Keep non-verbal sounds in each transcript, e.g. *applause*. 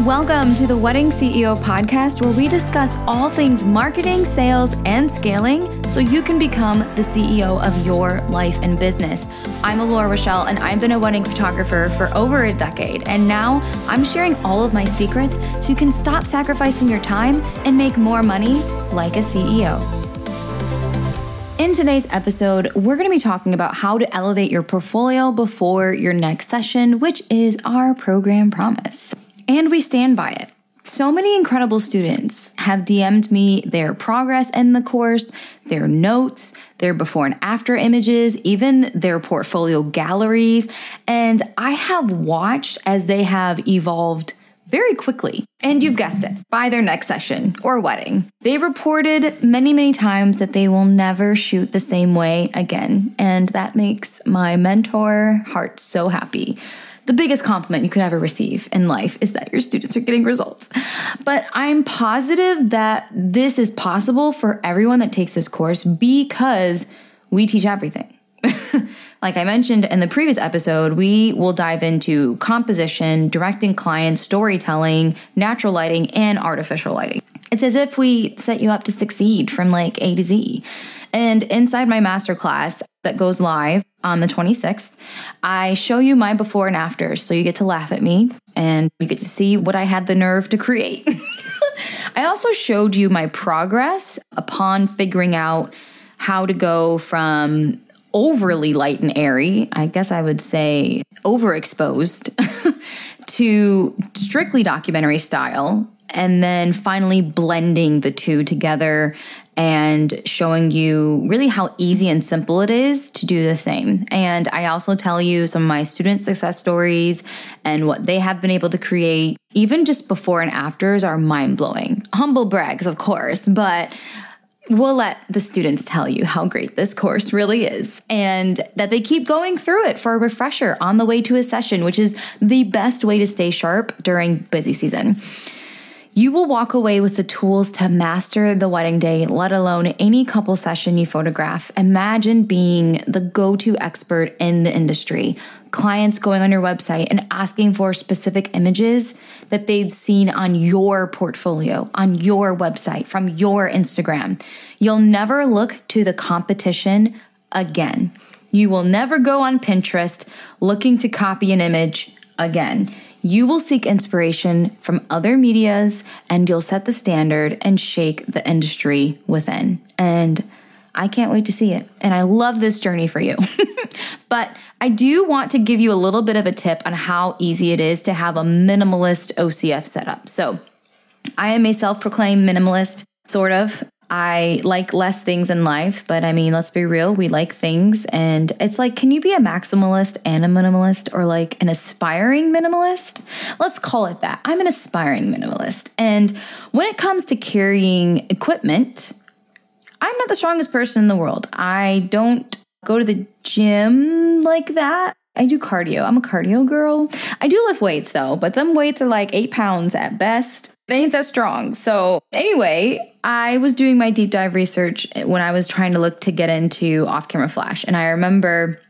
Welcome to the Wedding CEO podcast, where we discuss all things marketing, sales, and scaling so you can become the CEO of your life and business. I'm Alora Rochelle, and I've been a wedding photographer for over a decade. And now I'm sharing all of my secrets so you can stop sacrificing your time and make more money like a CEO. In today's episode, we're going to be talking about how to elevate your portfolio before your next session, which is our program promise. And we stand by it. So many incredible students have DM'd me their progress in the course, their notes, their before and after images, even their portfolio galleries. And I have watched as they have evolved very quickly. And you've guessed it, by their next session or wedding. They reported many, many times that they will never shoot the same way again. And that makes my mentor heart so happy the biggest compliment you could ever receive in life is that your students are getting results. But I'm positive that this is possible for everyone that takes this course because we teach everything. *laughs* like I mentioned in the previous episode, we will dive into composition, directing clients, storytelling, natural lighting, and artificial lighting. It's as if we set you up to succeed from like A to Z. And inside my masterclass that goes live on the 26th, I show you my before and afters. So you get to laugh at me and you get to see what I had the nerve to create. *laughs* I also showed you my progress upon figuring out how to go from overly light and airy, I guess I would say overexposed, *laughs* to strictly documentary style, and then finally blending the two together and showing you really how easy and simple it is to do the same. And I also tell you some of my student success stories and what they have been able to create. Even just before and afters are mind blowing. Humble brags, of course, but we'll let the students tell you how great this course really is and that they keep going through it for a refresher on the way to a session, which is the best way to stay sharp during busy season. You will walk away with the tools to master the wedding day, let alone any couple session you photograph. Imagine being the go to expert in the industry. Clients going on your website and asking for specific images that they'd seen on your portfolio, on your website, from your Instagram. You'll never look to the competition again. You will never go on Pinterest looking to copy an image again. You will seek inspiration from other medias and you'll set the standard and shake the industry within. And I can't wait to see it. And I love this journey for you. *laughs* but I do want to give you a little bit of a tip on how easy it is to have a minimalist OCF setup. So I am a self proclaimed minimalist, sort of. I like less things in life, but I mean, let's be real, we like things. And it's like, can you be a maximalist and a minimalist or like an aspiring minimalist? Let's call it that. I'm an aspiring minimalist. And when it comes to carrying equipment, I'm not the strongest person in the world. I don't go to the gym like that. I do cardio. I'm a cardio girl. I do lift weights though, but them weights are like eight pounds at best. They ain't that strong. So, anyway, I was doing my deep dive research when I was trying to look to get into off camera flash. And I remember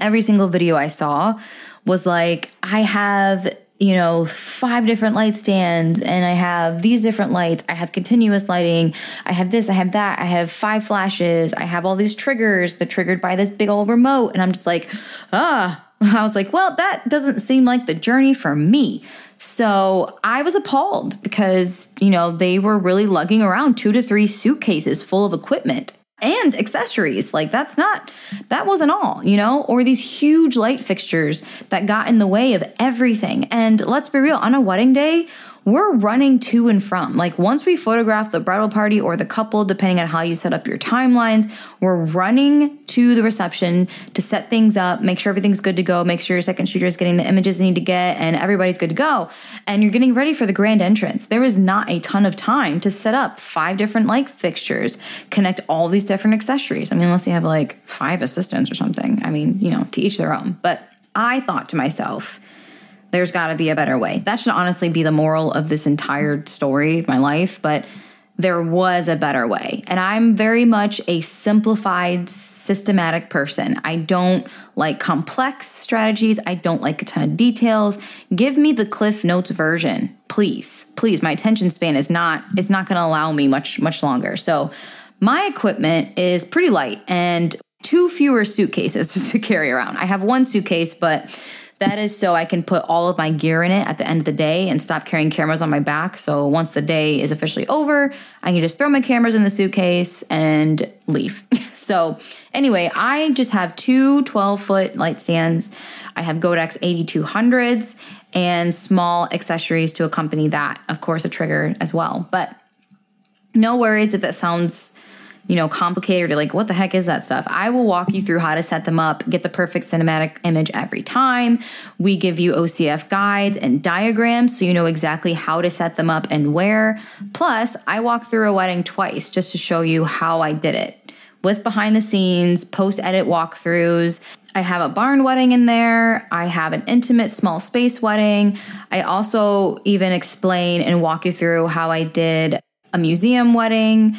every single video I saw was like, I have, you know, five different light stands and I have these different lights. I have continuous lighting. I have this, I have that. I have five flashes. I have all these triggers. They're triggered by this big old remote. And I'm just like, ah. *laughs* I was like, well, that doesn't seem like the journey for me. So I was appalled because, you know, they were really lugging around two to three suitcases full of equipment and accessories. Like that's not, that wasn't all, you know, or these huge light fixtures that got in the way of everything. And let's be real, on a wedding day, we're running to and from. Like once we photograph the bridal party or the couple, depending on how you set up your timelines, we're running to the reception to set things up, make sure everything's good to go, make sure your second shooter is getting the images they need to get, and everybody's good to go. And you're getting ready for the grand entrance. There is not a ton of time to set up five different light fixtures, connect all these different accessories. I mean, unless you have like five assistants or something. I mean, you know, to each their own. But I thought to myself, there's got to be a better way. That should honestly be the moral of this entire story my life. But there was a better way. And I'm very much a simplified, systematic person. I don't like complex strategies. I don't like a ton of details. Give me the Cliff Notes version, please. Please, my attention span is not it's not going to allow me much much longer. So, my equipment is pretty light and two fewer suitcases *laughs* to carry around. I have one suitcase, but that is so I can put all of my gear in it at the end of the day and stop carrying cameras on my back. So once the day is officially over, I can just throw my cameras in the suitcase and leave. *laughs* so, anyway, I just have two 12 foot light stands. I have Godox AD200s and small accessories to accompany that. Of course, a trigger as well. But no worries if that sounds you know, complicated or like, what the heck is that stuff? I will walk you through how to set them up, get the perfect cinematic image every time. We give you OCF guides and diagrams so you know exactly how to set them up and where. Plus, I walk through a wedding twice just to show you how I did it with behind the scenes, post edit walkthroughs. I have a barn wedding in there. I have an intimate small space wedding. I also even explain and walk you through how I did a museum wedding.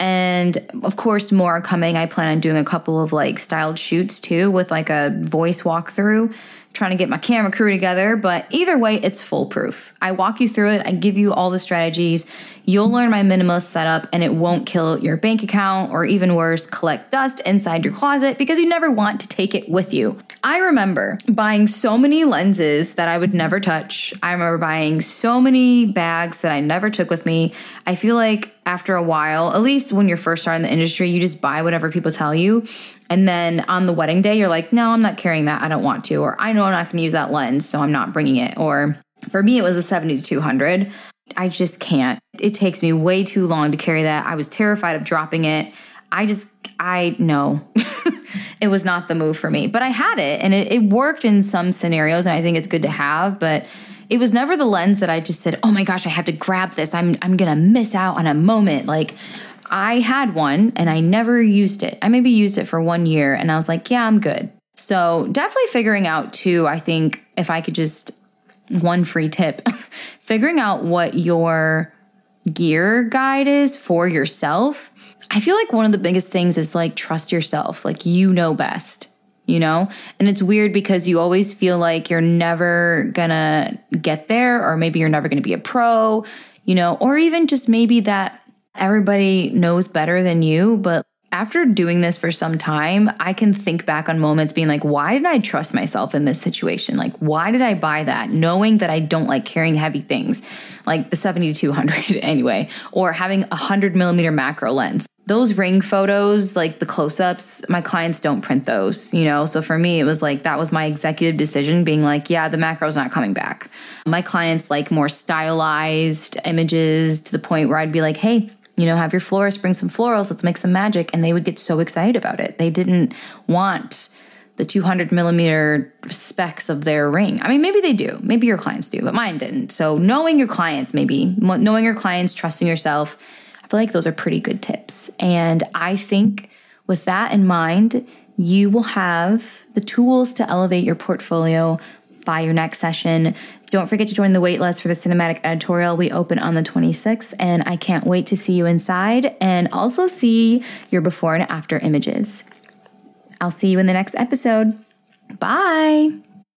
And of course, more are coming. I plan on doing a couple of like styled shoots too with like a voice walkthrough, trying to get my camera crew together. But either way, it's foolproof. I walk you through it, I give you all the strategies. You'll learn my minimalist setup and it won't kill your bank account or even worse, collect dust inside your closet because you never want to take it with you. I remember buying so many lenses that I would never touch. I remember buying so many bags that I never took with me. I feel like after a while, at least when you're first starting the industry, you just buy whatever people tell you. And then on the wedding day, you're like, no, I'm not carrying that. I don't want to. Or I know I'm not going to use that lens, so I'm not bringing it. Or for me, it was a 70 to 200. I just can't. It takes me way too long to carry that. I was terrified of dropping it. I just, I know *laughs* it was not the move for me, but I had it and it, it worked in some scenarios. And I think it's good to have, but it was never the lens that I just said, oh my gosh, I have to grab this. I'm, I'm going to miss out on a moment. Like, I had one and I never used it. I maybe used it for one year and I was like, yeah, I'm good. So, definitely figuring out too, I think if I could just one free tip, *laughs* figuring out what your gear guide is for yourself I feel like one of the biggest things is like trust yourself. Like you know best, you know? And it's weird because you always feel like you're never gonna get there, or maybe you're never gonna be a pro, you know, or even just maybe that everybody knows better than you, but after doing this for some time, I can think back on moments being like, why did I trust myself in this situation? Like, why did I buy that? Knowing that I don't like carrying heavy things, like the 7200 *laughs* anyway, or having a 100 millimeter macro lens those ring photos, like the close ups, my clients don't print those, you know? So for me, it was like that was my executive decision being like, yeah, the macro's not coming back. My clients like more stylized images to the point where I'd be like, hey, you know, have your florist bring some florals, let's make some magic. And they would get so excited about it. They didn't want the 200 millimeter specs of their ring. I mean, maybe they do. Maybe your clients do, but mine didn't. So knowing your clients, maybe knowing your clients, trusting yourself, feel like those are pretty good tips. And I think with that in mind, you will have the tools to elevate your portfolio by your next session. Don't forget to join the waitlist for the cinematic editorial. We open on the 26th, and I can't wait to see you inside and also see your before and after images. I'll see you in the next episode. Bye.